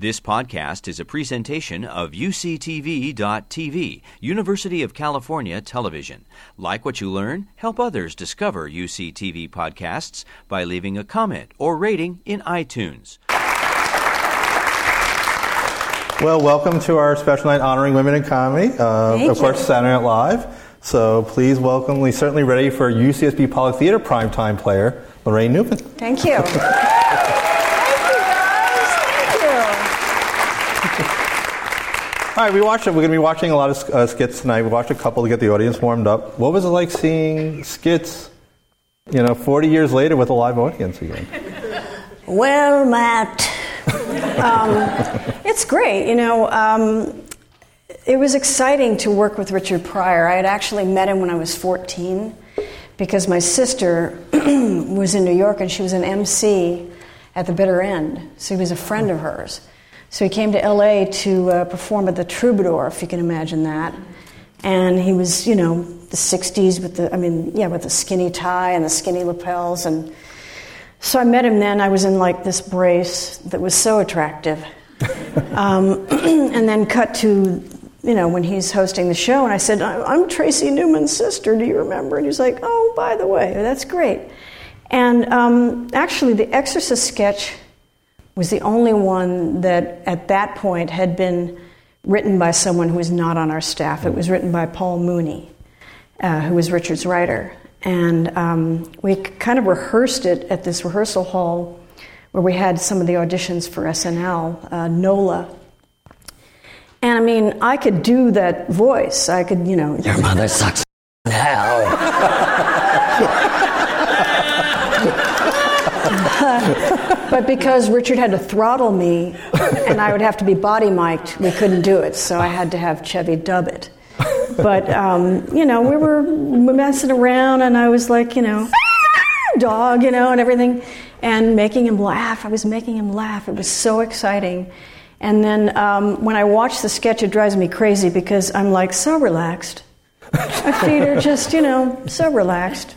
This podcast is a presentation of UCTV.tv, University of California Television. Like what you learn? Help others discover UCTV podcasts by leaving a comment or rating in iTunes. Well, welcome to our special night honoring women in comedy. Uh, Thank of course, you. Saturday Night Live. So please welcome, we're certainly ready for UCSB Pollock Theater primetime player, Laraine Newman. Thank you. Thank you, guys. Thank All right, we watched, we're going to be watching a lot of uh, skits tonight. We watched a couple to get the audience warmed up. What was it like seeing skits, you know, 40 years later with a live audience again? Well, Matt, um, it's great. You know, um, it was exciting to work with Richard Pryor. I had actually met him when I was 14 because my sister was in New York and she was an MC at the bitter end. So he was a friend of hers. So he came to LA to uh, perform at the Troubadour, if you can imagine that. And he was, you know, the 60s with the, I mean, yeah, with the skinny tie and the skinny lapels. And so I met him then. I was in like this brace that was so attractive. Um, and then cut to, you know, when he's hosting the show, and I said, "I- I'm Tracy Newman's sister. Do you remember? And he's like, Oh, by the way, that's great. And um, actually, the Exorcist sketch was the only one that at that point had been written by someone who was not on our staff. It was written by Paul Mooney, uh, who was Richard's writer. And um, we kind of rehearsed it at this rehearsal hall where we had some of the auditions for SNL, uh, NOLA. And I mean, I could do that voice. I could, you know, Your mother sucks in hell. But because Richard had to throttle me and I would have to be body mic'd, we couldn't do it. So I had to have Chevy dub it. But, um, you know, we were messing around and I was like, you know, dog, you know, and everything, and making him laugh. I was making him laugh. It was so exciting. And then um, when I watch the sketch, it drives me crazy because I'm like so relaxed. My feet are just, you know, so relaxed.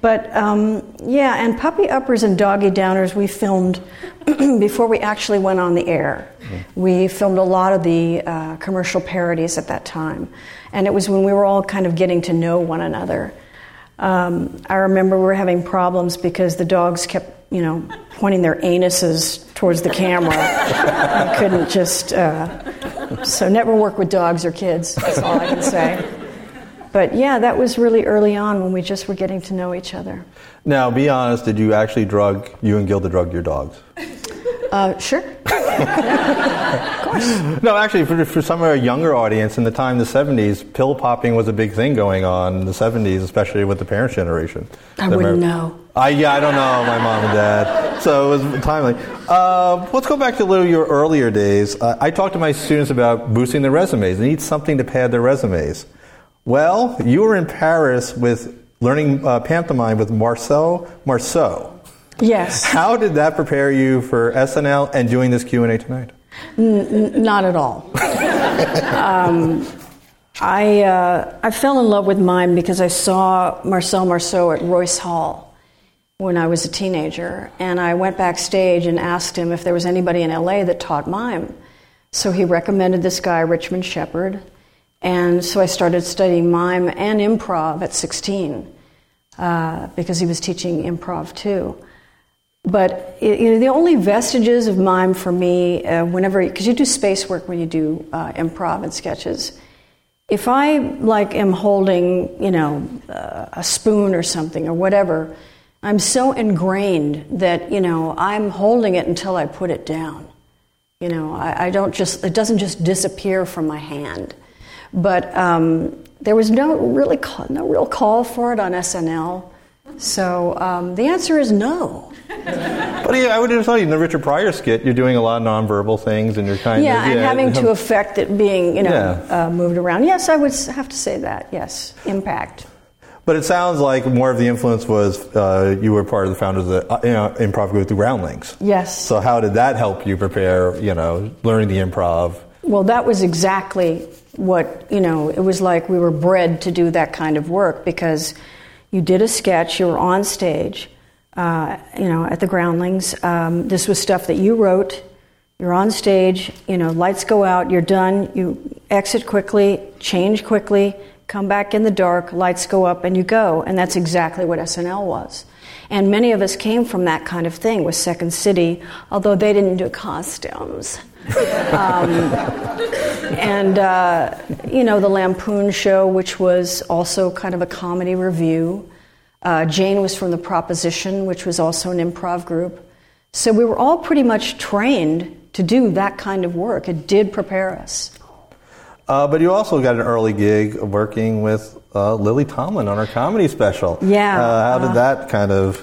But um, yeah, and puppy uppers and doggy downers we filmed before we actually went on the air. We filmed a lot of the uh, commercial parodies at that time, and it was when we were all kind of getting to know one another. Um, I remember we were having problems because the dogs kept, you know, pointing their anuses towards the camera. I couldn't just. Uh, so never work with dogs or kids. That's all I can say. But yeah, that was really early on when we just were getting to know each other. Now, be honest, did you actually drug, you and Gilda drug your dogs? Uh, sure. No, actually, for, for some of our younger audience, in the time, the 70s, pill popping was a big thing going on in the 70s, especially with the parents' generation. I The wouldn't Amer- know. I, yeah, I don't know, my mom and dad. So it was timely. Uh, let's go back to a little your earlier days. Uh, I talk to my students about boosting their resumes. They need something to pad their resumes. Well, you were in Paris with learning uh, pantomime with Marcel Marceau. Yes. How did that prepare you for SNL and doing this Q&A tonight? Not at all. um, I, uh, I fell in love with mime because I saw Marcel Marceau at Royce Hall when I was a teenager. And I went backstage and asked him if there was anybody in LA that taught mime. So he recommended this guy, Richmond Shepard. And so I started studying mime and improv at 16 uh, because he was teaching improv too. But you know, the only vestiges of mime for me, uh, whenever because you do space work when you do uh, improv and sketches. If I like am holding, you know, uh, a spoon or something or whatever, I'm so ingrained that you know I'm holding it until I put it down. You know, I, I don't just it doesn't just disappear from my hand. But um, there was no really call, no real call for it on SNL. So um, the answer is no. But yeah, I would have thought in the Richard Pryor skit, you're doing a lot of nonverbal things, and you're kind Yeah, of yeah, and having to affect it being, you know, Yeah. uh, moved around. Yes, I would have to say that. Yes, impact. But it sounds like more of the influence was uh, you were part of the founders of the uh, you know, improv group, the Groundlings. Yes. So how did that help you prepare? You know, learning the improv. Well, that was exactly what, you know, it was like we were bred to do that kind of work because you did a sketch, you were on stage, uh, you know, at the Groundlings. Um, this was stuff that you wrote, You're on stage, you know, lights go out, you're done, you exit quickly, change quickly, come back in the dark, lights go up, and you go. And that's exactly what SNL was. And many of us came from that kind of thing with Second City, although they didn't do costumes. Um, and, uh, you know, the Lampoon show, which was also kind of a comedy revue. Uh, Jane was from the Proposition, which was also an improv group. So we were all pretty much trained to do that kind of work. It did prepare us. Uh, but you also got an early gig working with uh, Lily Tomlin on her comedy special. Yeah. Uh, how did uh, that kind of?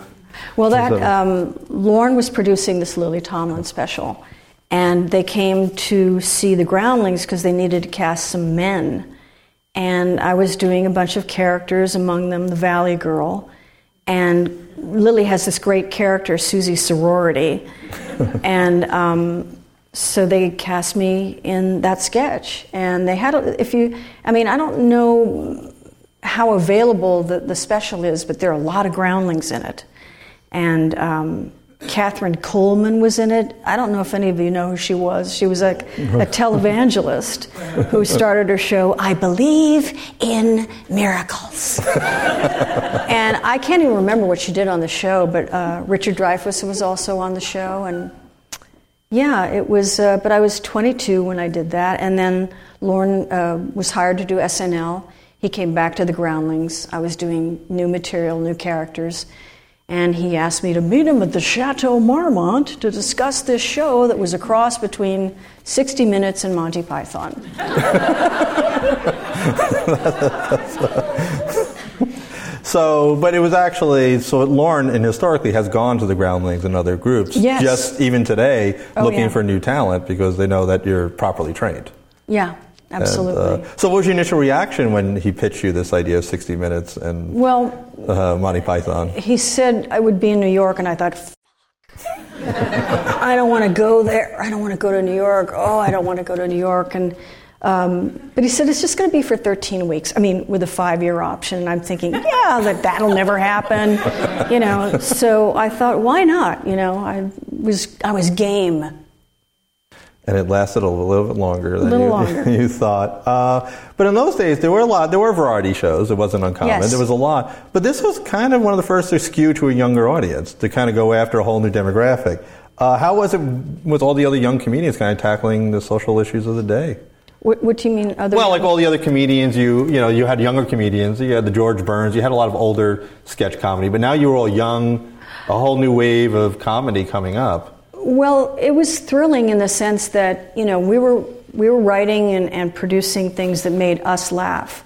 Well, that um, Lorne was producing this Lily Tomlin special, and they came to see the Groundlings because they needed to cast some men, and I was doing a bunch of characters, among them the Valley Girl, and Lily has this great character, Susie Sorority, and um, so they cast me in that sketch. And they had if you i mean i don't know how available the, the special is but there are a lot of groundlings in it. And um, Kathryn Kuhlman was in it. I don't know if any of you know who she was. She was a, a televangelist who started her show, I Believe in Miracles. and I can't even remember what she did on the show, but uh, Richard Dreyfuss was also on the show. And yeah, it was, uh, but I was 22 when I did that. And then Lorne uh, was hired to do SNL. He came back to the Groundlings. I was doing new material, new characters. And he asked me to meet him at the Chateau Marmont to discuss this show that was a cross between 60 Minutes and Monty Python. So, but it was actually so. Lorne and historically has gone to the Groundlings and other groups. Yes. Just even today, Oh, looking yeah. for new talent because they know that you're properly trained. Yeah, And, absolutely. uh, so, what was your initial reaction when he pitched you this idea of 60 Minutes and well, uh, Monty Python? he said I would be in New York, and I thought, "F- I don't want to go there. I don't want to go to New York. Oh, I don't want to go to New York. And um, but he said it's just going to be for 13 weeks. I mean, with a five-year option. And I'm thinking, yeah, that that'll never happen. You know. So I thought, why not? You know, I was I was game. And it lasted a little bit longer than you, longer. you thought. Uh, but in those days, there were a lot. There were variety shows. It wasn't uncommon. Yes. There was a lot. But this was kind of one of the first to skew to a younger audience to kind of go after a whole new demographic. Uh, how was it with all the other young comedians kind of tackling the social issues of the day? What, what do you mean? Other Well, like all the other comedians, you you know, you had younger comedians. You had the George Burns. You had a lot of older sketch comedy. But now you were all young. A whole new wave of comedy coming up. Well, it was thrilling in the sense that you know we were we were writing and, and producing things that made us laugh,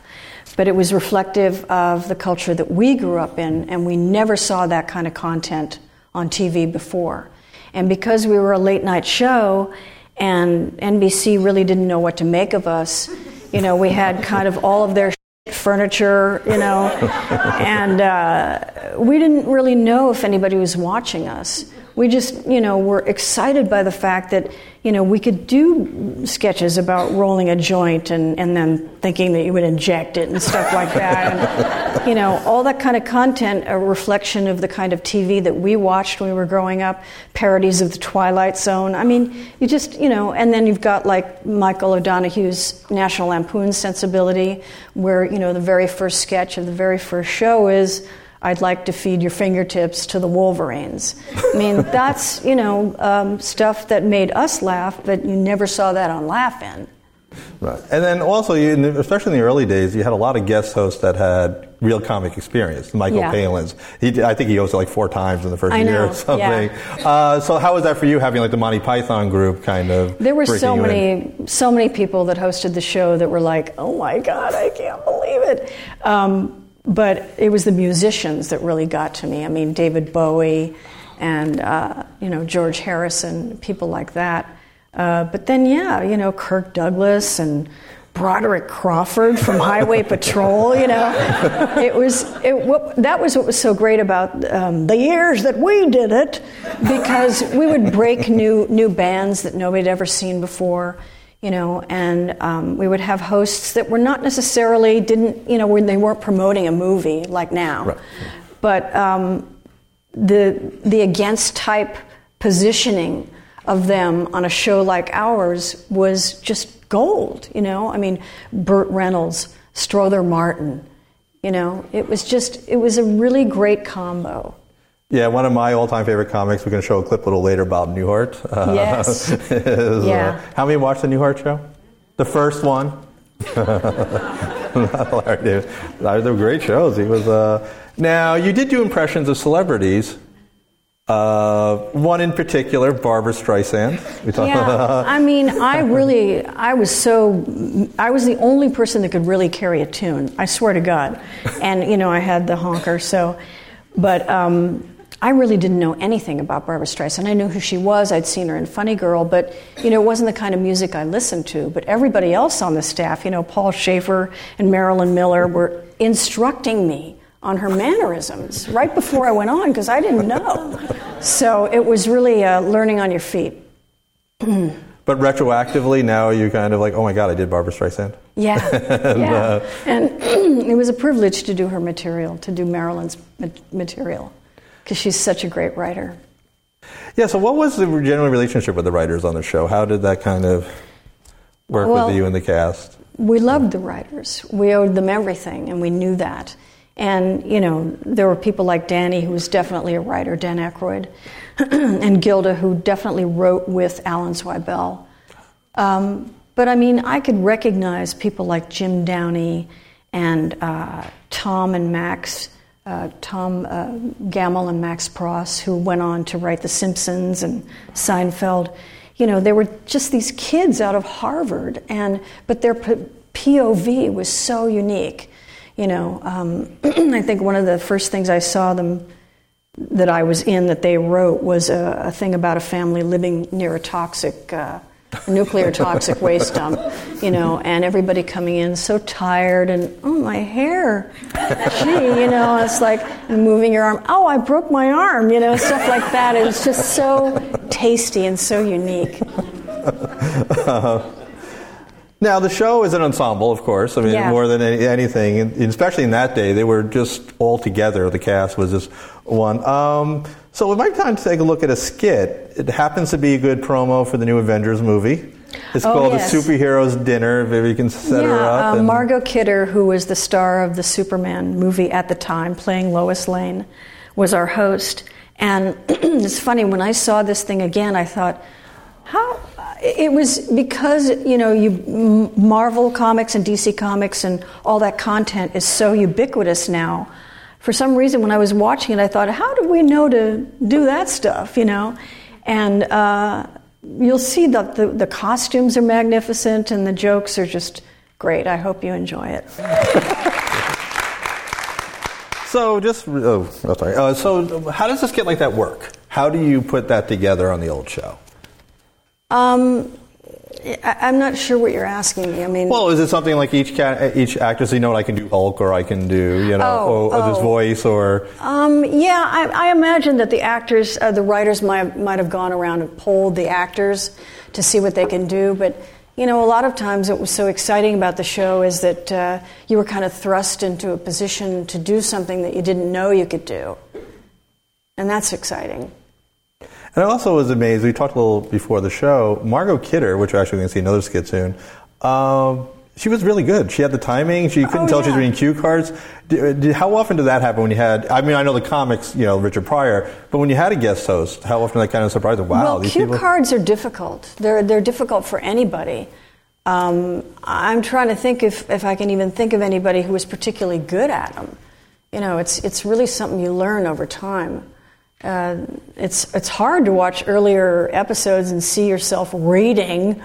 but it was reflective of the culture that we grew up in, and we never saw that kind of content on TV before. And because we were a late night show, and NBC really didn't know what to make of us, you know, we had kind of all of their furniture, you know, and uh, we didn't really know if anybody was watching us. We just, you know, were excited by the fact that, you know, we could do sketches about rolling a joint and, and then thinking that you would inject it and stuff like that. And, you know, all that kind of content, a reflection of the kind of TV that we watched when we were growing up, parodies of the Twilight Zone. I mean, you just, you know, and then you've got like Michael O'Donoghue's National Lampoon sensibility, where, you know, the very first sketch of the very first show is, I'd like to feed your fingertips to the Wolverines. I mean, that's, you know, um, stuff that made us laugh, but you never saw that on Laugh-In. Right. And then also, you, especially in the early days, you had a lot of guest hosts that had real comic experience. Michael Yeah. Palin's. He, I think he hosted like four times in the first I year know, or something. yeah. Uh, so how was that for you, having like the Monty Python group kind of? There were so in? many, so many people that hosted the show that were like, "Oh my God, I can't believe it." Um, but it was the musicians that really got to me. I mean, David Bowie, and uh, you know George Harrison, people like that. Uh, but then, yeah, you know Kirk Douglas and Broderick Crawford from Highway Patrol. You know, it was it, what, that was what was so great about um, the years that we did it, because we would break new new bands that nobody had ever seen before. You know, and um, we would have hosts that were not necessarily didn't you know when they weren't promoting a movie like now, Right. but um, the the against type positioning of them on a show like ours was just gold, you know? I mean, Burt Reynolds, Strother Martin, you know, it was just, it was a really great combo. Yeah, one of my all-time favorite comics. We're going to show a clip a little later. Bob Newhart. Uh, Yes. is, uh, Yeah. how many watched the Newhart show? The first one. Larry David. They were great shows. He was. Uh, now you did do impressions of celebrities. Uh, one in particular, Barbra Streisand. Yeah. I mean, I really, I was so, I was the only person that could really carry a tune. I swear to God, and you know, I had the honker. So, but um, I really didn't know anything about Barbra Streisand. I knew who she was. I'd seen her in Funny Girl, but you know, it wasn't the kind of music I listened to. But everybody else on the staff, you know, Paul Shaffer and Marilyn Miller, were instructing me on her mannerisms right before I went on because I didn't know. So it was really uh, learning on your feet. But retroactively, now you're kind of like, oh my God, I did Barbra Streisand. Yeah, yeah. uh, and it was a privilege to do her material, to do Marilyn's ma- material, because she's such a great writer. Yeah. So, what was the general relationship with the writers on the show? How did that kind of work Well- with you and the cast? We loved the writers. We owed them everything, and we knew that. And, you know, there were people like Danny, who was definitely a writer, Dan Aykroyd, and Gilda, who definitely wrote with Alan Zweibel. Um, but I mean, I could recognize people like Jim Downey and uh, Tom and Max, uh, Tom uh, Gammill and Max Pross, who went on to write The Simpsons and Seinfeld. You know, they were just these kids out of Harvard, and but their POV was so unique. You know, um, I think one of the first things I saw them that I was in that they wrote was a, a thing about a family living near a toxic, uh, nuclear toxic waste dump, you know, and everybody coming in so tired and, oh, my hair. Gee, you know, it's like moving your arm. Oh, I broke my arm, you know, stuff like that. It's just so tasty and so unique. Now, the show is an ensemble, of course. I mean, Yeah. more than any, anything, and especially in that day, they were just all together. The cast was just one. Um, so, it might be time to take a look at a skit. It happens to be a good promo for the new Avengers movie. It's Oh, called yes. The Superheroes Dinner. Maybe you can set her yeah, up. uh, and- Margot Kidder, who was the star of the Superman movie at the time, playing Lois Lane, was our host. And it's funny when I saw this thing again, I thought, how? It was because you know, you Marvel comics and DC comics and all that content is so ubiquitous now. For some reason, when I was watching it, I thought, how do we know to do that stuff? You know, and uh, you'll see that the, the costumes are magnificent and the jokes are just great. I hope you enjoy it. So just oh, sorry. Uh, so how does this get like that work? How do you put that together on the old show? Um, I'm not sure what you're asking me. I mean, Well, is it something like each cat, each actress? You know, I can do Hulk, or I can do you know, Oh, or, or this oh. voice, or Um, yeah, I, I imagine that the actors, uh, the writers might, might have gone around and polled the actors to see what they can do. But, you know, a lot of times what was so exciting about the show is that uh, you were kind of thrust into a position to do something that you didn't know you could do. And that's exciting. And I also was amazed. We talked a little before the show. Margot Kidder, which we're actually going to see another skit soon. Um, she was really good. She had the timing. She couldn't Oh, tell she was reading cue cards. Did, did, how often did that happen when you had? I mean, I know the comics, you know, Richard Pryor, but when you had a guest host, how often that kind of surprised? Wow, well, these cue people. cards are difficult. They're, they're difficult for anybody. Um, I'm trying to think if, if I can even think of anybody who was particularly good at them. You know, it's, it's really something you learn over time. Uh, it's, it's hard to watch earlier episodes and see yourself reading.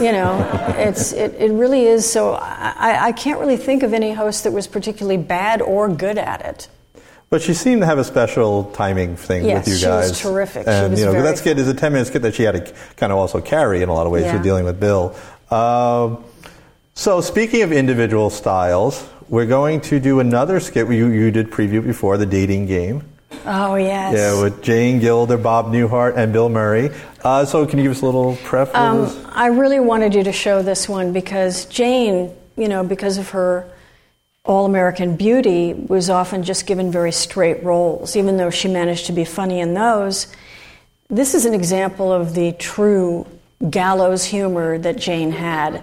You know, it's, it, it really is. So I, I can't really think of any host that was particularly bad or good at it. But she seemed to have a special timing thing Yes, with you guys. she was terrific. She And was you know, that skit is a ten minute skit that she had to kind of also carry in a lot of ways Yeah. for dealing with Bill. Um, so speaking of individual styles, we're going to do another skit you, you did preview before, the dating game. Oh, yes. Yeah, with Jane Gilda, Bob Newhart, and Bill Murray. Uh, so can you give us a little prep for Um, this? I really wanted you to show this one because Jane, you know, because of her all American beauty, was often just given very straight roles, even though she managed to be funny in those. this is an example of the true gallows humor that Jane had.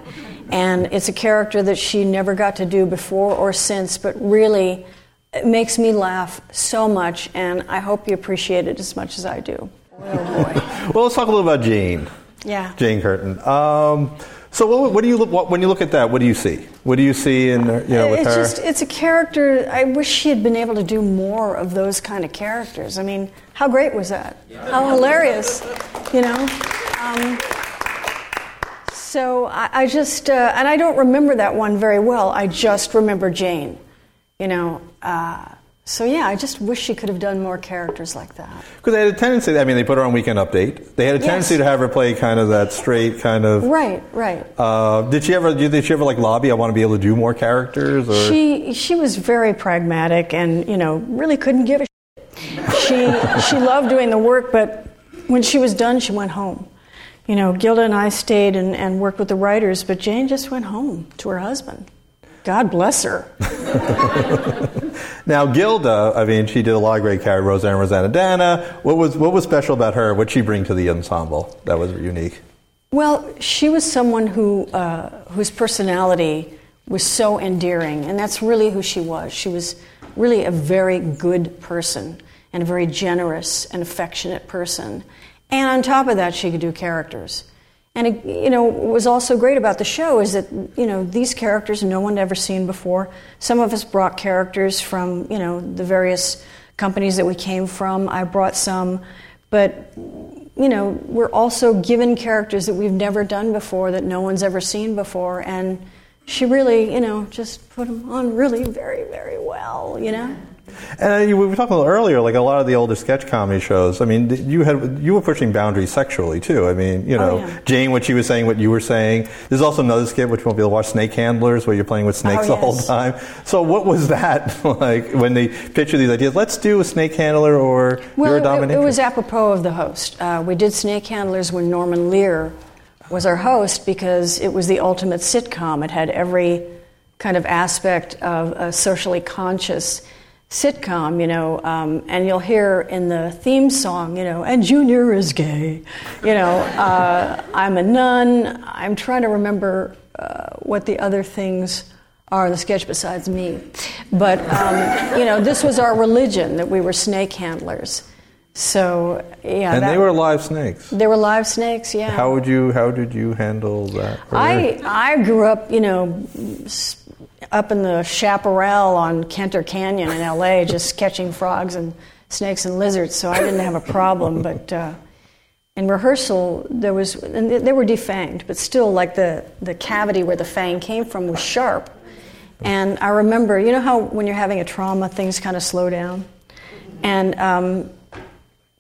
And it's a character that she never got to do before or since, but really it makes me laugh so much, and I hope you appreciate it as much as I do. Oh boy. well, let's talk a little about Jane. Yeah. Jane Curtin. Um, so, what, what do you look, what, when you look at that? What do you see? What do you see in you know with it's her? just it's a character. I wish she had been able to do more of those kind of characters. I mean, how great was that? How hilarious, you know. Um, so I, I just uh, and I don't remember that one very well. I just remember Jane, you know. Uh, so yeah, I just wish she could have done more characters like that. Because they had a tendency. I mean, they put her on Weekend Update. They had a Yes. tendency to have her play kind of that straight kind of. Right, right. Uh, did she ever? Did she ever like lobby? I want to be able to do more characters. Or She she was very pragmatic and you know really couldn't give a shit. She she loved doing the work, but when she was done, she went home. You know, Gilda and I stayed and, and worked with the writers, but Jane just went home to her husband. God bless her. now Gilda, I mean, she did a lot of great characters. Rosanna, Rosanna Dana. What was what was special about her? What did she bring to the ensemble that was unique? Well, she was someone who uh, whose personality was so endearing, and that's really who she was. She was really a very good person and a very generous and affectionate person. And on top of that, she could do characters. And you know, what was also great about the show is that you know these characters no one had ever seen before. Some of us brought characters from you know the various companies that we came from. I brought some, but you know we're also given characters that we've never done before, that no one's ever seen before, and she really you know just put them on really very very well. You know. And we were talking a little earlier, like a lot of the older sketch comedy shows. I mean, you had you were pushing boundaries sexually too. I mean, you know, Oh, yeah. Jane, what she was saying, what you were saying. There's also another skit which won't be able to watch, Snake Handlers, where you're playing with snakes Oh, the whole time. So, what was that like when they picture these ideas? Let's do a snake handler or Well, you're a it, dominatrix. it was apropos of the host. Uh, we did Snake Handlers when Norman Lear was our host because it was the ultimate sitcom. It had every kind of aspect of a socially conscious sitcom, you know, um, and you'll hear in the theme song, you know, and Junior is gay, you know, uh, I'm a nun. I'm trying to remember uh, what the other things are in the sketch besides me. But, um, you know, this was our religion that we were snake handlers. So, yeah. and that- they were live snakes. they were live snakes, yeah. How would you? How did you handle that? I I grew up, you know, s- up in the chaparral on Kenter Canyon in L.A., just catching frogs and snakes and lizards. So I didn't have a problem. But uh, in rehearsal, there was and they- were defanged, but still, like the the cavity where the fang came from was sharp. And I remember, you know how when you're having a trauma, things kind of slow down, and um,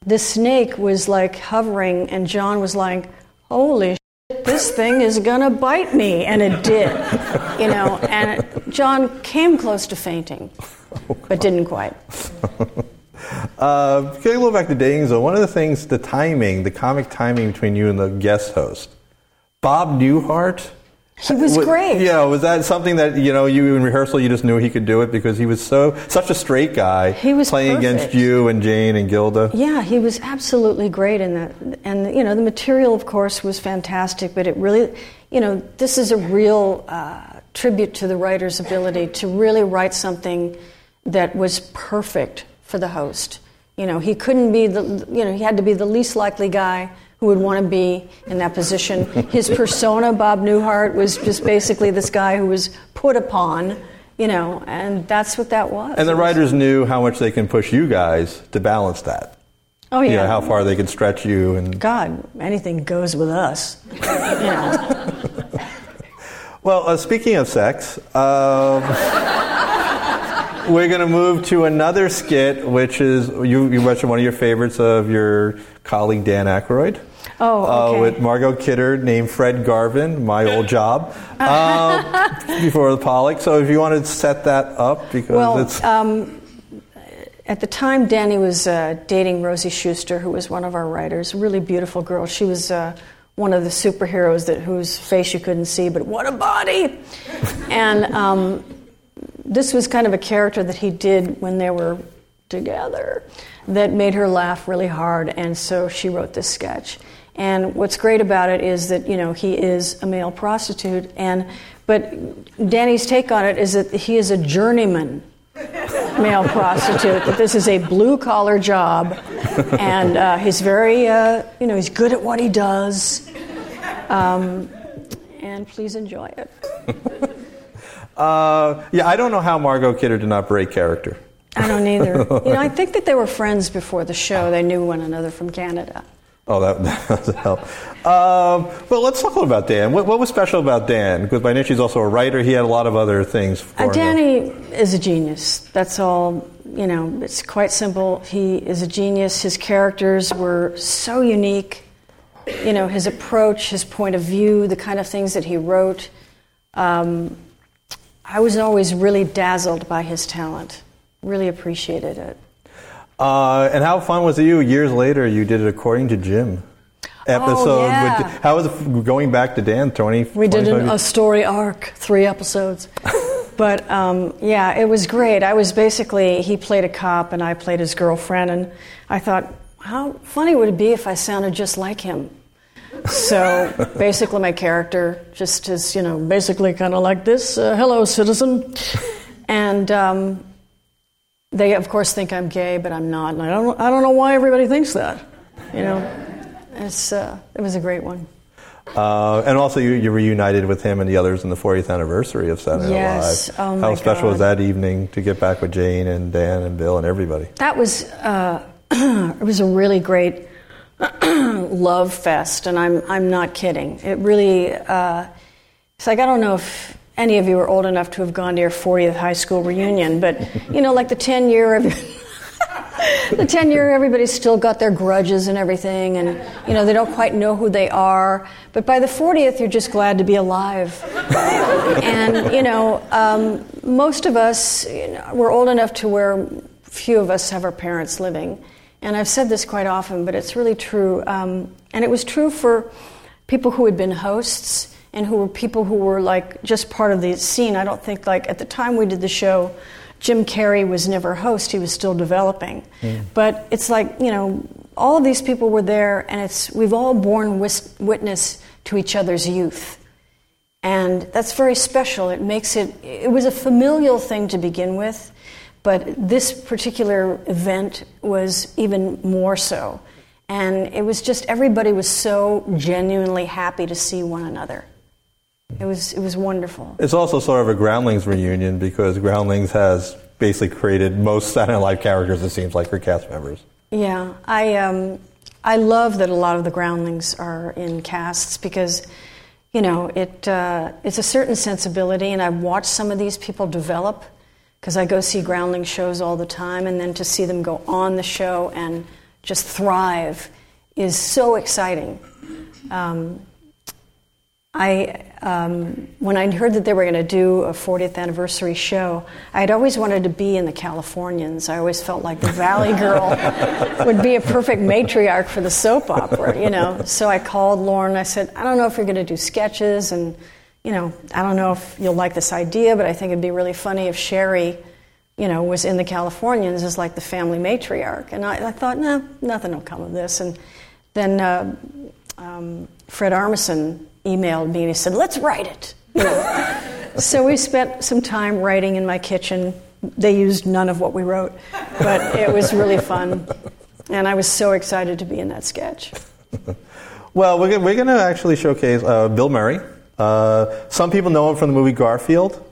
the snake was like hovering, and John was like, "Holy this thing is gonna bite me," and it did, you know. And John came close to fainting, but didn't quite. Uh, getting a little back to dating zone, one of the things, the timing, the comic timing between you and the guest host, Bob Newhart. He was great. Yeah, was that something that you know you in rehearsal you just knew he could do it because he was so such a straight guy. He was playing against you and Jane and Gilda. Yeah, he was absolutely great in that. And, you know, the material, of course, was fantastic, but it really, you know, this is a real uh, tribute to the writer's ability to really write something that was perfect for the host. You know, he couldn't be the, you know, he had to be the least likely guy who would want to be in that position. His persona, Bob Newhart, was just basically this guy who was put upon, you know, and that's what that was. And the writers knew how much they can push you guys to balance that. oh, You yeah. know, how far they can stretch you and God, anything goes with us. You know. Well, uh, speaking of sex, um, we're going to move to another skit, which is you, you mentioned one of your favorites of your colleague Dan Aykroyd. Oh, Uh, with Margot Kidder named Fred Garvin, my old job, um, before the Pollock. So if you want to set that up, because Well, it's um, at the time, Danny was uh, dating Rosie Shuster, who was one of our writers. A really beautiful girl. She was uh, one of the superheroes that whose face you couldn't see, but what a body! and um, this was kind of a character that he did when they were together that made her laugh really hard, and so she wrote this sketch. And what's great about it is that you know he is a male prostitute, and but Danny's take on it is that he is a journeyman male prostitute. That this is a blue collar job, and uh, he's very uh, you know he's good at what he does. Um, and please enjoy it. Uh, yeah, I don't know how Margot Kidder did not break character. I don't either. you know, I think that they were friends before the show. They knew one another from Canada. Oh, that, that does help. Um, well, let's talk a little about Dan. What, what, was special about Dan? Because by nature he's also a writer. He had a lot of other things. For uh, Danny is a genius. That's all. You know, it's quite simple. He is a genius. His characters were so unique. You know, his approach, his point of view, the kind of things that he wrote. Um, I was always really dazzled by his talent. Really appreciated it. Uh, and how fun was it you years later? You did it according to Jim episode. Oh, yeah. with, how was it going back to Dan? Twenty. We did an, a story arc, three episodes. but um, yeah, it was great. I was basically he played a cop and I played his girlfriend, and I thought, how funny would it be if I sounded just like him? So basically, my character just is, you know, basically kind of like this uh, hello, citizen. And um, they, of course, think I'm gay, but I'm not. And I don't, I don't know why everybody thinks that. You know, it's, uh, it was a great one. Uh, and also, you, you reunited with him and the others in the 40th anniversary of Saturday Night yes. Live. Oh How special God. was that evening to get back with Jane and Dan and Bill and everybody? That was uh, it was a really great love fest, and I'm I'm not kidding. It really uh, it's like I don't know if any of you are old enough to have gone to your 40th high school reunion, but you know, like the 10 year. of the 10 year everybody's still got their grudges and everything and you know they don't quite know who they are but by the 40th you're just glad to be alive and you know um, most of us you know, we're old enough to where few of us have our parents living and i've said this quite often but it's really true um, and it was true for people who had been hosts and who were people who were like just part of the scene i don't think like at the time we did the show Jim Carrey was never host, he was still developing. Mm. But it's like, you know, all of these people were there, and it's, we've all borne wis- witness to each other's youth. And that's very special. It makes it, it was a familial thing to begin with, but this particular event was even more so. And it was just, everybody was so genuinely happy to see one another. It was it was wonderful. It's also sort of a Groundlings reunion because Groundlings has basically created most Saturday Night Live characters. It seems like for cast members. Yeah, I um, I love that a lot of the Groundlings are in casts because you know it uh, it's a certain sensibility, and I've watched some of these people develop because I go see Groundling shows all the time, and then to see them go on the show and just thrive is so exciting. Um, I, um, when I heard that they were going to do a 40th anniversary show, I had always wanted to be in the Californians. I always felt like the Valley Girl would be a perfect matriarch for the soap opera, you know. So I called Lorne. I said, I don't know if you're going to do sketches, and you know, I don't know if you'll like this idea, but I think it'd be really funny if Sherry, you know, was in the Californians as like the family matriarch. And I, I thought, no, nah, nothing will come of this. And then uh, um, Fred Armisen emailed me and he said, let's write it. You know? so we spent some time writing in my kitchen. They used none of what we wrote, but it was really fun. And I was so excited to be in that sketch. well, we're, we're going to actually showcase uh, Bill Murray. Uh, some people know him from the movie Garfield.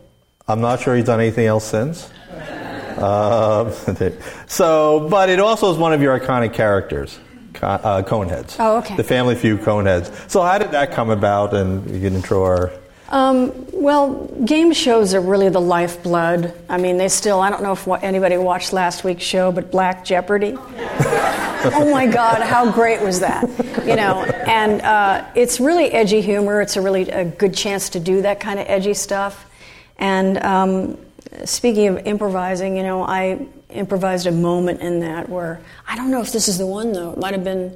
I'm not sure he's done anything else since. Uh, so, but it also is one of your iconic characters uh, Coneheads. Oh, okay. The Family Feud Coneheads. So how did that come about? And you can intro our. Um, well, game shows are really the lifeblood. I mean, they still, I don't know if anybody watched last week's show, but Black Jeopardy. oh my God, how great was that? You know, and uh, it's really edgy humor. It's a really a good chance to do that kind of edgy stuff. And um, speaking of improvising, you know, I improvised a moment in that where I don't know if this is the one though. It might have been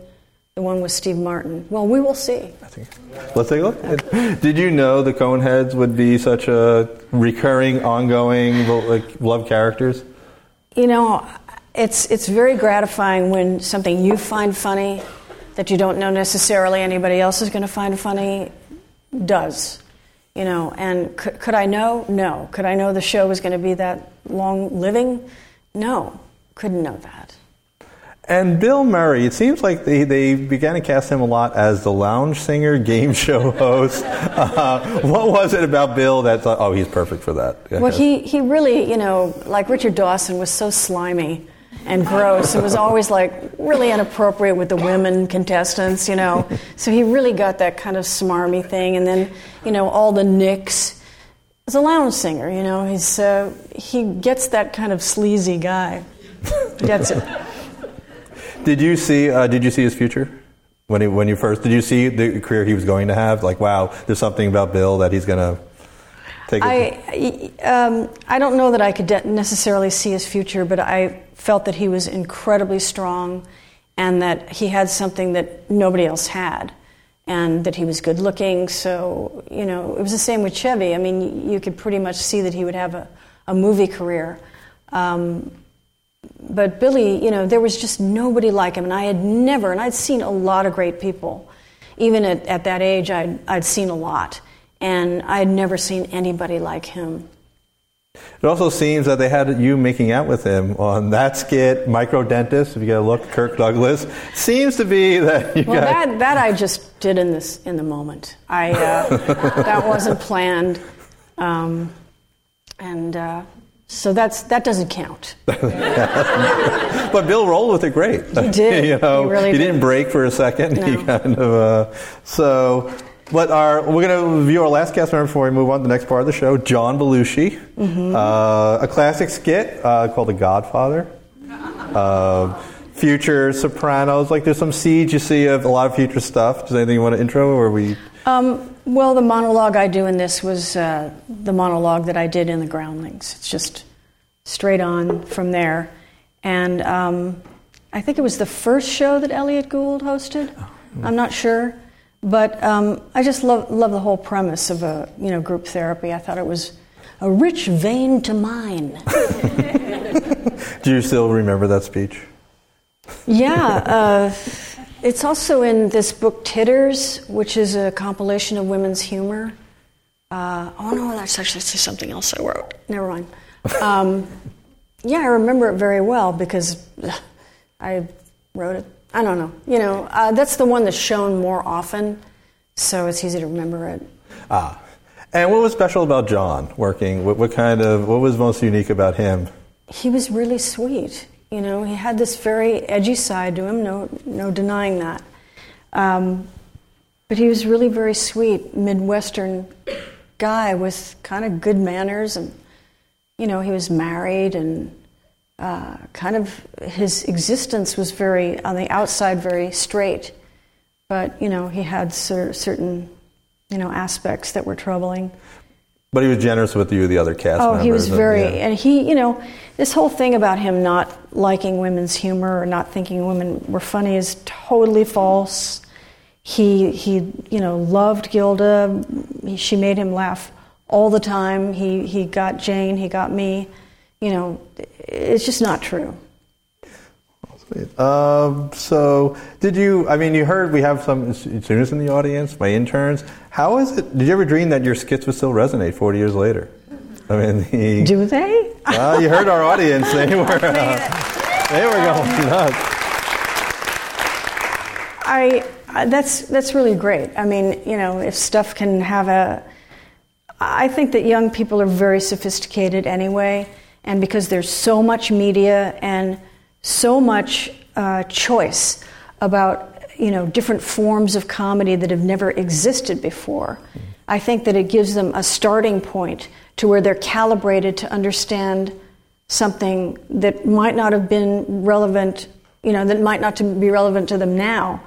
the one with Steve Martin. Well, we will see. I think. Let's take a look. Okay. Did you know the Coneheads would be such a recurring, ongoing like love characters? You know, it's it's very gratifying when something you find funny that you don't know necessarily anybody else is going to find funny does. You know, and could, could I know? No. Could I know the show was going to be that long living? No. Couldn't know that. And Bill Murray, it seems like they, they began to cast him a lot as the lounge singer, game show host. Uh, what was it about Bill that thought, oh, he's perfect for that? Well, he, he really, you know, like Richard Dawson was so slimy and gross. It was always like really inappropriate with the women contestants, you know. So he really got that kind of smarmy thing. And then, you know, all the nicks. As a lounge singer, you know, he's uh, he gets that kind of sleazy guy. Gets it. Did you see? Uh, did you see his future when he when you first? Did you see the career he was going to have? Like, wow, there's something about Bill that he's going to take. I um, I don't know that I could de- necessarily see his future, but I felt that he was incredibly strong, and that he had something that nobody else had, and that he was good looking. So you know, it was the same with Chevy. I mean, you could pretty much see that he would have a, a movie career. Um, but Billy, you know, there was just nobody like him, and I had never, and I'd seen a lot of great people. Even at, at that age, I'd, I'd seen a lot, and I had never seen anybody like him. It also seems that they had you making out with him on that skit, Micro Dentist. If you get a look, Kirk Douglas seems to be that. You well, got... that that I just did in this in the moment. I uh, that wasn't planned, um, and uh, so that's that doesn't count. but Bill rolled with it great. He did. you know, he, really he did. didn't break for a second. No. He kind of uh, so. But our, we're going to review our last cast member before we move on to the next part of the show. John Belushi, Mm-hmm. uh, a classic skit uh, called The Godfather. Uh, future Sopranos, like there's some seeds you see of a lot of future stuff. Does anything you want to intro, or we? Um, well, the monologue I do in this was uh, the monologue that I did in the Groundlings. It's just straight on from there, and um, I think it was the first show that Elliot Gould hosted. I'm not sure, but um, I just love love the whole premise of a you know group therapy. I thought it was a rich vein to mine. Do you still remember that speech? Yeah, uh, it's also in this book Titters, which is a compilation of women's humor. Uh, oh no, that's actually something else I wrote. Never mind. Um, yeah, I remember it very well because I wrote it. I don't know. You know, uh, that's the one that's shown more often, so it's easy to remember it. Ah, and what was special about John working? What, what kind of what was most unique about him? He was really sweet. You know, he had this very edgy side to him. No, no denying that. Um, but he was really very sweet, Midwestern guy with kind of good manners, and you know, he was married, and uh, kind of his existence was very on the outside very straight, but you know, he had cer- certain you know aspects that were troubling. But he was generous with you, the other cast Oh, members. he was and- very, yeah. and he, you know, this whole thing about him not liking women's humor or not thinking women were funny is totally false. He, he, you know, loved Gilda. He, she made him laugh all the time. He, he got Jane. He got me. You know, it's just not true. Um, so, did you? I mean, you heard we have some students in the audience, my interns. How is it? Did you ever dream that your skits would still resonate 40 years later? I mean, the, Do they? well, you heard our audience; they were uh, they were going nuts. I, I that's that's really great. I mean, you know, if stuff can have a I think that young people are very sophisticated anyway, and because there's so much media and so much uh, choice about you know different forms of comedy that have never existed before, I think that it gives them a starting point to where they're calibrated to understand something that might not have been relevant, you know, that might not be relevant to them now,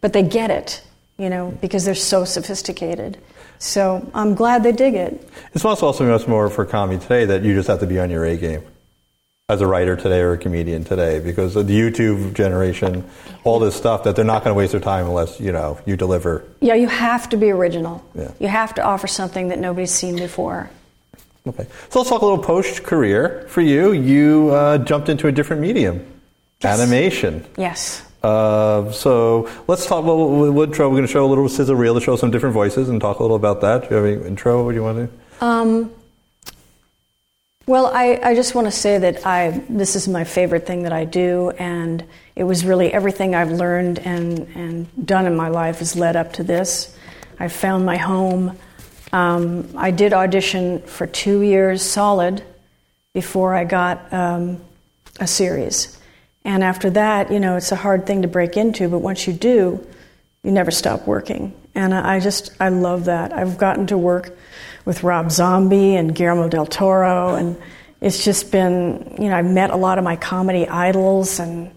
but they get it, you know, because they're so sophisticated. So I'm glad they dig it. It's also also much more for comedy today that you just have to be on your A game as a writer today or a comedian today because of the YouTube generation, all this stuff that they're not going to waste their time unless you know you deliver. Yeah, you have to be original. Yeah. You have to offer something that nobody's seen before. Okay. So let's talk a little post career for you. You uh, jumped into a different medium, animation. Yes. Uh, so let's talk. Well, what intro? We're going to show a little sizzle reel to show some different voices and talk a little about that. Do you have any intro? What do you want to? Um, well, I, I just want to say that I this is my favorite thing that I do, and it was really everything I've learned and, and done in my life has led up to this. I found my home. Um, I did audition for two years solid before I got um, a series. And after that, you know, it's a hard thing to break into, but once you do, you never stop working. And I just, I love that. I've gotten to work with Rob Zombie and Guillermo del Toro, and it's just been, you know, I've met a lot of my comedy idols, and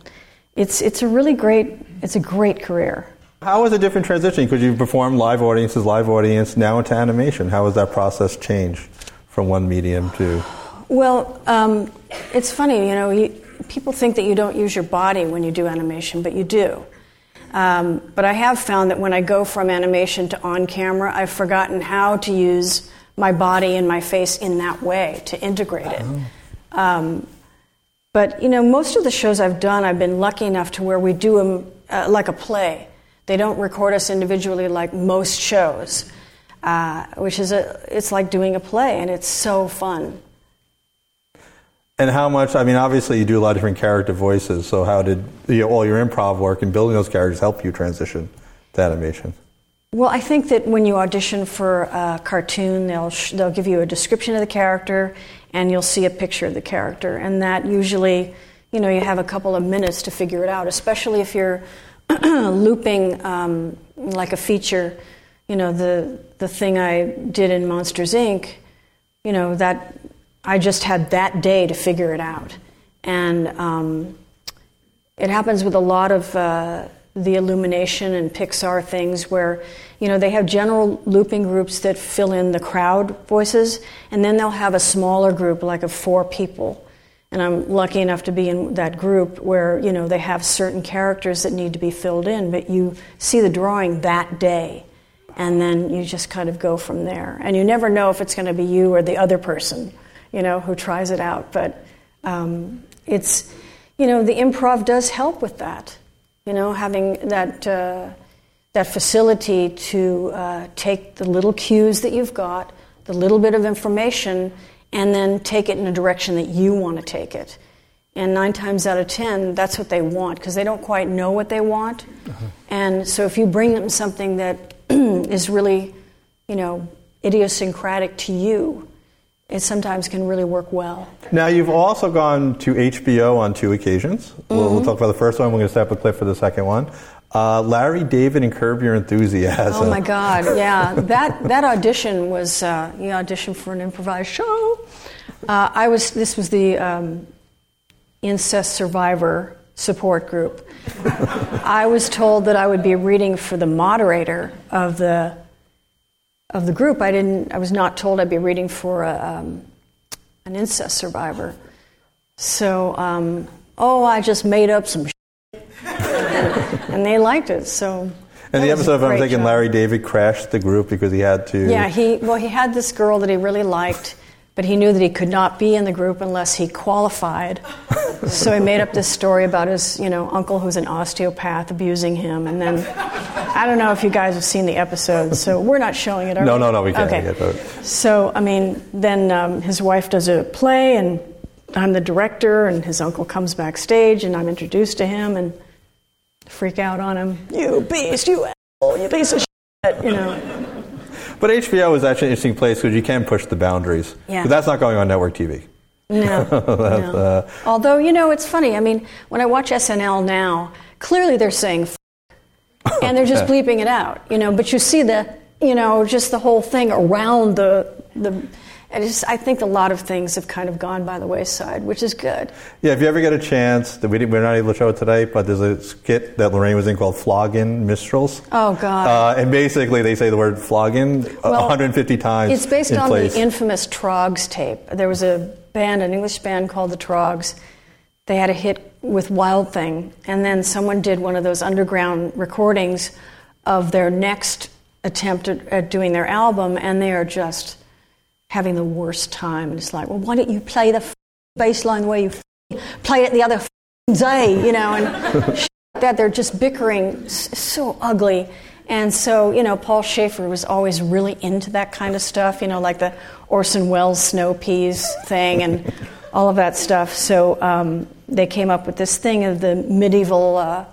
it's, it's a really great, it's a great career. How was a different transition? Because you performed live audiences, live audience, now into animation. How has that process changed from one medium to? Well, um, it's funny, you know, you, people think that you don't use your body when you do animation, but you do. Um, but I have found that when I go from animation to on camera, I've forgotten how to use my body and my face in that way to integrate it. Um, but you know, most of the shows I've done, I've been lucky enough to where we do them uh, like a play. They don't record us individually like most shows, uh, which is a, it's like doing a play, and it's so fun. And how much? I mean, obviously, you do a lot of different character voices. So, how did you know, all your improv work and building those characters help you transition to animation? Well, I think that when you audition for a cartoon, they'll sh- they'll give you a description of the character, and you'll see a picture of the character, and that usually, you know, you have a couple of minutes to figure it out. Especially if you're looping um, like a feature. You know, the the thing I did in Monsters Inc. You know that I just had that day to figure it out, and um, it happens with a lot of uh, the Illumination and Pixar things where you know they have general looping groups that fill in the crowd voices, and then they'll have a smaller group like of four people. And I'm lucky enough to be in that group where you know they have certain characters that need to be filled in, but you see the drawing that day, and then you just kind of go from there. And you never know if it's going to be you or the other person, you know, who tries it out. But um, it's, you know, the improv does help with that. You know, having that uh, that facility to uh, take the little cues that you've got, the little bit of information and then take it in a direction that you want to take it. And nine times out of ten, that's what they want because they don't quite know what they want. Uh-huh. And so if you bring them something that is really, you know, idiosyncratic to you, it sometimes can really work well. Now, you've also gone to HBO on two occasions. Mm-hmm. We'll, we'll, mm-hmm. talk about the first one. We're going to step a clip for the second one. Uh, Larry David and Curb Your Enthusiasm. Oh my God! Yeah, that that audition was uh, you auditioned for an improvised show. Uh, I was. This was the um, incest survivor support group. I was told that I would be reading for the moderator of the of the group. I didn't. I was not told I'd be reading for a, um, an incest survivor. So, um, oh, I just made up some and they liked it. So. And the episode, I'm thinking, job. Larry David crashed the group because he had to. Yeah, he well, he had this girl that he really liked, but he knew that he could not be in the group unless he qualified. so he made up this story about his, you know, uncle who's an osteopath abusing him, and then I don't know if you guys have seen the episode, so we're not showing it. no, no, no, we can't. Okay. So I mean, then um, his wife does a play, and I'm the director, and his uncle comes backstage, and I'm introduced to him, and freak out on him. You beast, you asshole, you piece of shit, you know. But HBO is actually an interesting place because you can push the boundaries. Yeah. But that's not going on network TV. No. no. Uh, Although, you know, it's funny. I mean, when I watch SNL now, clearly they're saying f- and they're just bleeping it out, you know, but you see the, you know, just the whole thing around the, the and just, I think a lot of things have kind of gone by the wayside, which is good. Yeah, if you ever get a chance, we we're not able to show it today, but there's a skit that Laraine was in called Flogging Minstrels. Oh, God. Uh, and basically, they say the word flogging well, 150 times. It's based in on place. the infamous Troggs tape. There was a band, an English band called the Troggs. They had a hit with Wild Thing, and then someone did one of those underground recordings of their next attempt at, at doing their album, and they are just having the worst time. And it's like, well, why don't you play the bass line the way you play it the other day, you know, and that. They're just bickering so ugly. And so, you know, Paul Shaffer was always really into that kind of stuff, you know, like the Orson Welles snow peas thing and all of that stuff. So um, they came up with this thing of the medieval uh,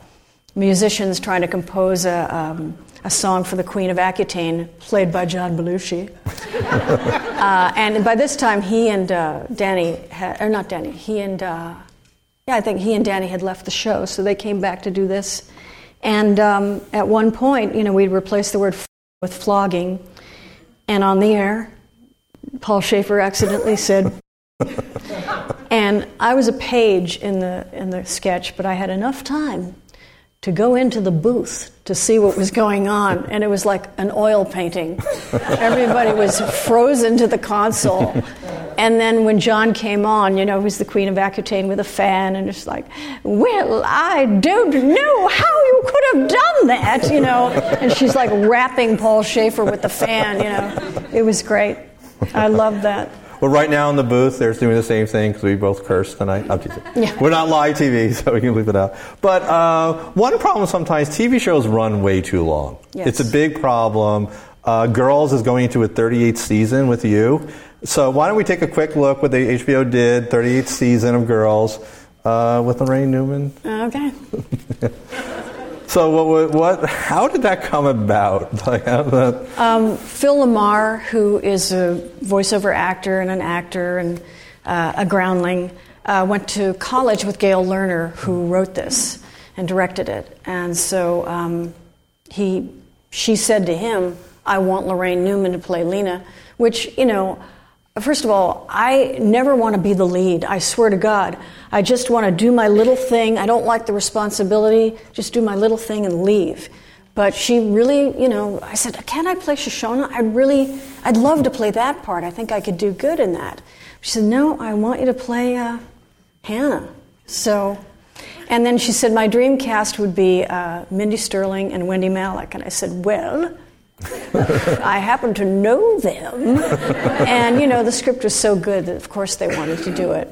musicians trying to compose a, um, a song for the Queen of Aquitaine, played by John Belushi. uh, and by this time, he and uh, Danny, had, or not Danny, he and, uh, yeah, I think he and Danny had left the show, so they came back to do this. And um, at one point, you know, we'd replace the word f- with flogging. And on the air, Paul Shaffer accidentally said, and I was a page in the, in the sketch, but I had enough time to go into the booth to see what was going on, and it was like an oil painting. Everybody was frozen to the console. And then when John came on, you know, he was the Queen of Aquitaine with a fan, and it's like, well, I don't know how you could have done that, you know. And she's like wrapping Paul Shaffer with the fan, you know. It was great. I love that. Well, right now in the booth, they're doing the same thing because we both cursed tonight. Yeah. We're not live TV, so we can leave it out. But uh, one problem sometimes TV shows run way too long. Yes. It's a big problem. Uh, Girls is going into a 38th season with you. So why don't we take a quick look what the HBO did, 38th season of Girls, uh, with Laraine Newman. Okay. So what, what, how did that come about? Like, that... Um, Phil LaMarr, who is a voiceover actor and an actor and uh, a groundling, uh, went to college with Gail Lerner, who wrote this and directed it. And so um, he, she said to him, I want Laraine Newman to play Lena, which, you know, First of all, I never want to be the lead. I swear to God. I just want to do my little thing. I don't like the responsibility. Just do my little thing and leave. But she really, you know, I said, "Can I play Shoshanna? I'd really, I'd love to play that part. I think I could do good in that." She said, "No, I want you to play uh, Hannah." So, and then she said, "My dream cast would be uh, Mindy Sterling and Wendy Malick." And I said, "Well." I happen to know them. and, you know, the script was so good that, of course, they wanted to do it.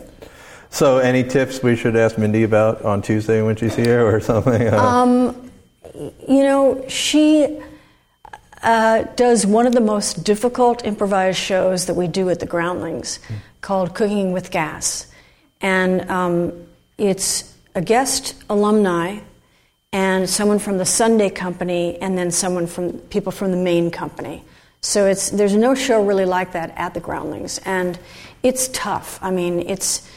So, any tips we should ask Mindy about on Tuesday when she's here or something? Um, you know, she uh, does one of the most difficult improvised shows that we do at the Groundlings called Cooking with Gas. And um, it's a guest alumni and someone from the Sunday company, and then someone from people from the main company. So it's there's no show really like that at the Groundlings, and it's tough. I mean, it's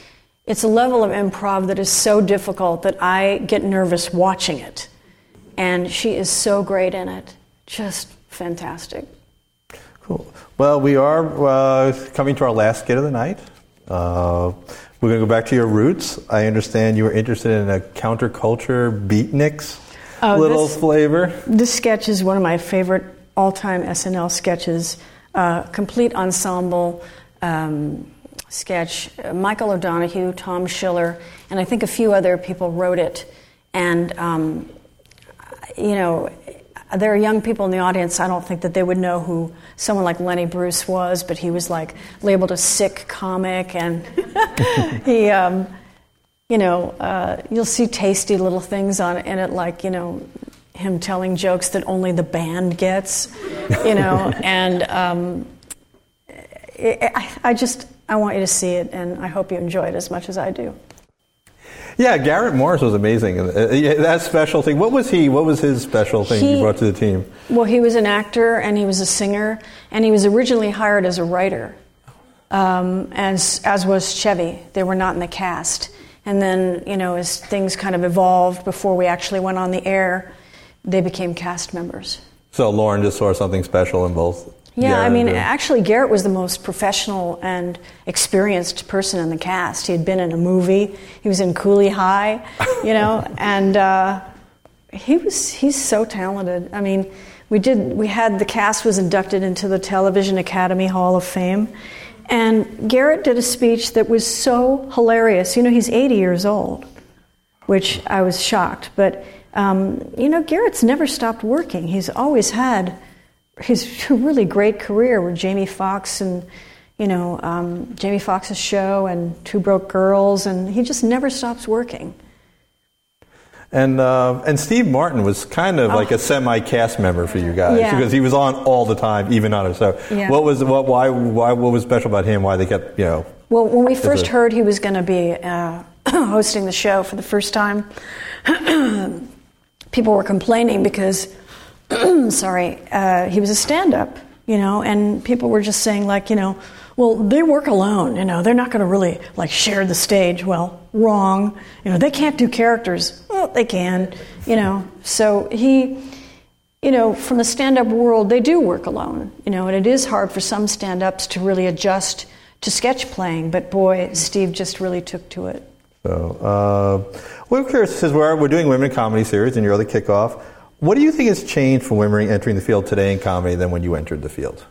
it's a level of improv that is so difficult that I get nervous watching it. And she is so great in it, just fantastic. Cool. Well, we are uh, coming to our last skit of the night. Uh, we're going to go back to your roots. I understand you were interested in a counterculture beatniks Oh, little this- flavor. This sketch is one of my favorite all-time SNL sketches. Uh, complete ensemble um, sketch. Michael O'Donoghue, Tom Schiller, and I think a few other people wrote it. And um, you know, there are young people in the audience. I don't think that they would know who someone like Lenny Bruce was, but he was like labeled a sick comic, and he. Um, you know, uh, you'll see tasty little things on it, in it, like you know, him telling jokes that only the band gets, you know, and um, it, I, I just I want you to see it, and I hope you enjoy it as much as I do. Yeah, Garrett Morris was amazing. That special thing. What was he? What was his special thing He- you brought to the team? Well, he was an actor and he was a singer, and he was originally hired as a writer, um, as as was Chevy. They were not in the cast, and then you know as things kind of evolved before we actually went on the air, they became cast members. So Lorne just saw something special in both. Yeah, I mean, actually, Garrett was the most professional and experienced person in the cast. He had been in a movie. He was in Cooley High, you know, and uh, he was he's so talented. I mean, we did we had the cast was inducted into the Television Academy Hall of Fame, and Garrett did a speech that was so hilarious. You know, he's 80 years old, which I was shocked, but. Um, you know, Garrett's never stopped working. He's always had his really great career with Jamie Foxx and you know, um, Jamie Foxx's show and Two Broke Girls, and he just never stops working. And uh, and Steve Martin was kind of like a semi cast member for you guys Oh. Yeah. because he was on all the time, even on a show. Yeah. What was what why why what was special about him? Why they kept you know? Well, when we first a- heard he was going to be uh, hosting the show for the first time, people were complaining because, sorry, uh, he was a stand-up, you know, and people were just saying like, you know, well, they work alone, you know, they're not going to really like share the stage. Well, wrong, you know, they can't do characters. Well, they can, you know. So he you know, from the stand up world, they do work alone, you know, and it is hard for some stand ups to really adjust to sketch playing, but boy, Steve just really took to it. So uh, we're curious since we're we're doing women comedy series and you're the kickoff. What do you think has changed from women entering the field today in comedy than when you entered the field?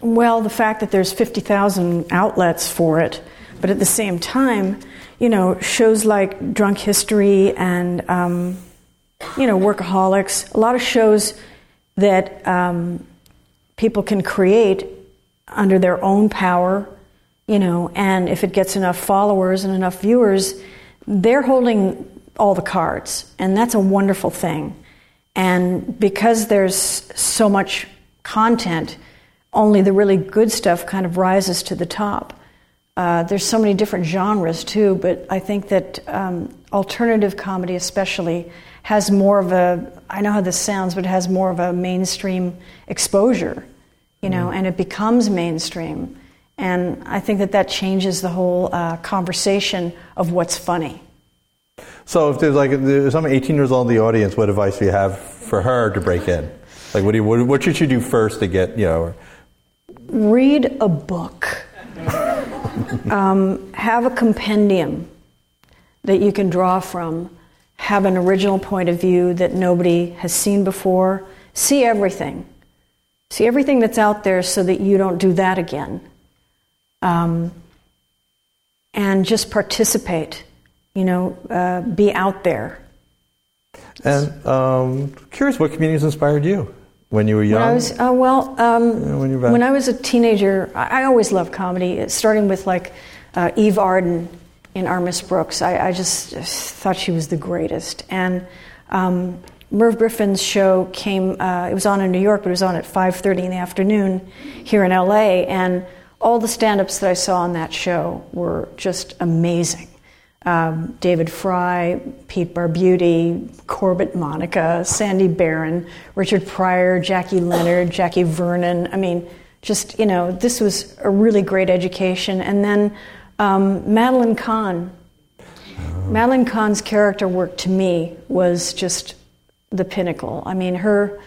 Well, the fact that there's 50,000 outlets for it, but at the same time, you know, shows like Drunk History and, um, you know, Workaholics, a lot of shows that um, people can create under their own power, you know, and if it gets enough followers and enough viewers, they're holding all the cards, and that's a wonderful thing. And because there's so much content, only the really good stuff kind of rises to the top. Uh, there's so many different genres too, but I think that um, alternative comedy, especially, has more of a I know how this sounds, but it has more of a mainstream exposure, you know, and it becomes mainstream. And I think that that changes the whole uh, conversation of what's funny. So if there's like there's someone 18 years old in the audience, what advice do you have for her to break in? Like what do you, what, what should she do first to get you know? read a book. um, have a compendium that you can draw from. Have an original point of view that nobody has seen before. See everything. See everything that's out there so that you don't do that again. Um, and just participate. You know, uh, be out there. And um, curious, what comedians inspired you when you were young? When I was, uh, well, um, when when I was a teenager, I, I always loved comedy, starting with like uh, Eve Arden in Our Miss Brooks. I, I just, just thought she was the greatest. And um, Merv Griffin's show came, uh, it was on in New York, but it was on at 5.30 in the afternoon here in LA. And all the stand-ups that I saw on that show were just amazing. Um, David Frye, Pete Barbuti, Corbett Monica, Sandy Baron, Richard Pryor, Jackie Leonard, Jackie Vernon. I mean, just, you know, this was a really great education. And then um, Madeline Kahn. Madeline Kahn's character work to me was just the pinnacle. I mean, her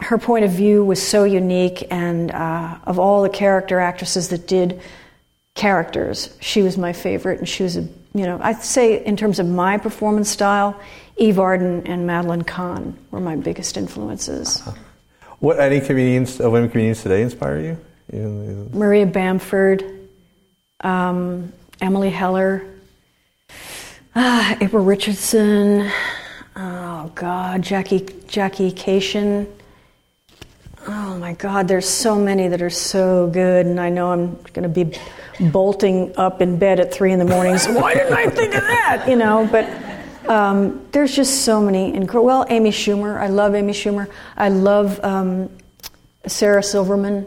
her point of view was so unique, and uh, of all the character actresses that did characters, she was my favorite, and she was a you know I'd say in terms of my performance style, Eve Arden and Madeline Kahn were my biggest influences. What any comedians, uh, women comedians today inspire you? You- Maria Bamford, um, Emily Heller, ah, April Richardson. Oh God, Jackie Jackie Kashian. My God, there's so many that are so good, and I know I'm going to be bolting up in bed at three in the morning. So why didn't I think of that? You know, but um, there's just so many. Incredible. Well, Amy Schumer. I love Amy Schumer. I love um, Sarah Silverman.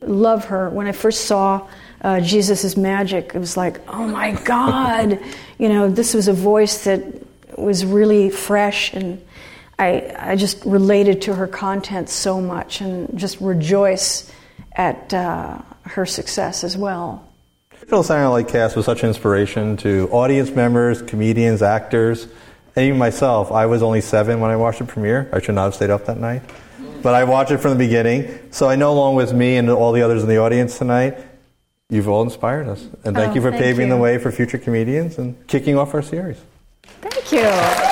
Love her. When I first saw uh, Jesus Magic, it was like, oh my God. you know, this was a voice that was really fresh and I, I just related to her content so much and just rejoice at uh, her success as well. Phil Sanger Like Cast was such an inspiration to audience members, comedians, actors, and even myself. I was only seven when I watched the premiere. I should not have stayed up that night. But I watched it from the beginning. So I know, along with me and all the others in the audience tonight, you've all inspired us. And thank Oh, you for thank paving the way for future comedians and kicking off our series. Thank you.